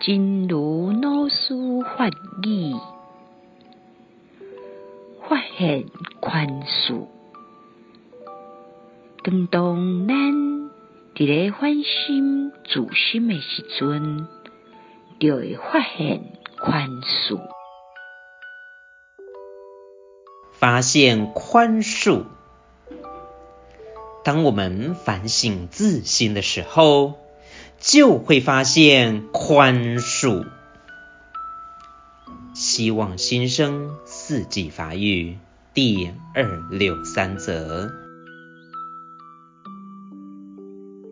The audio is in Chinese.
真如老师法语，发现宽恕。当当咱伫咧反省自心的时阵，就会发现宽恕。发现宽恕。当我们反省自心的时候，就会发现宽恕。希望新生四季发育第二六三则。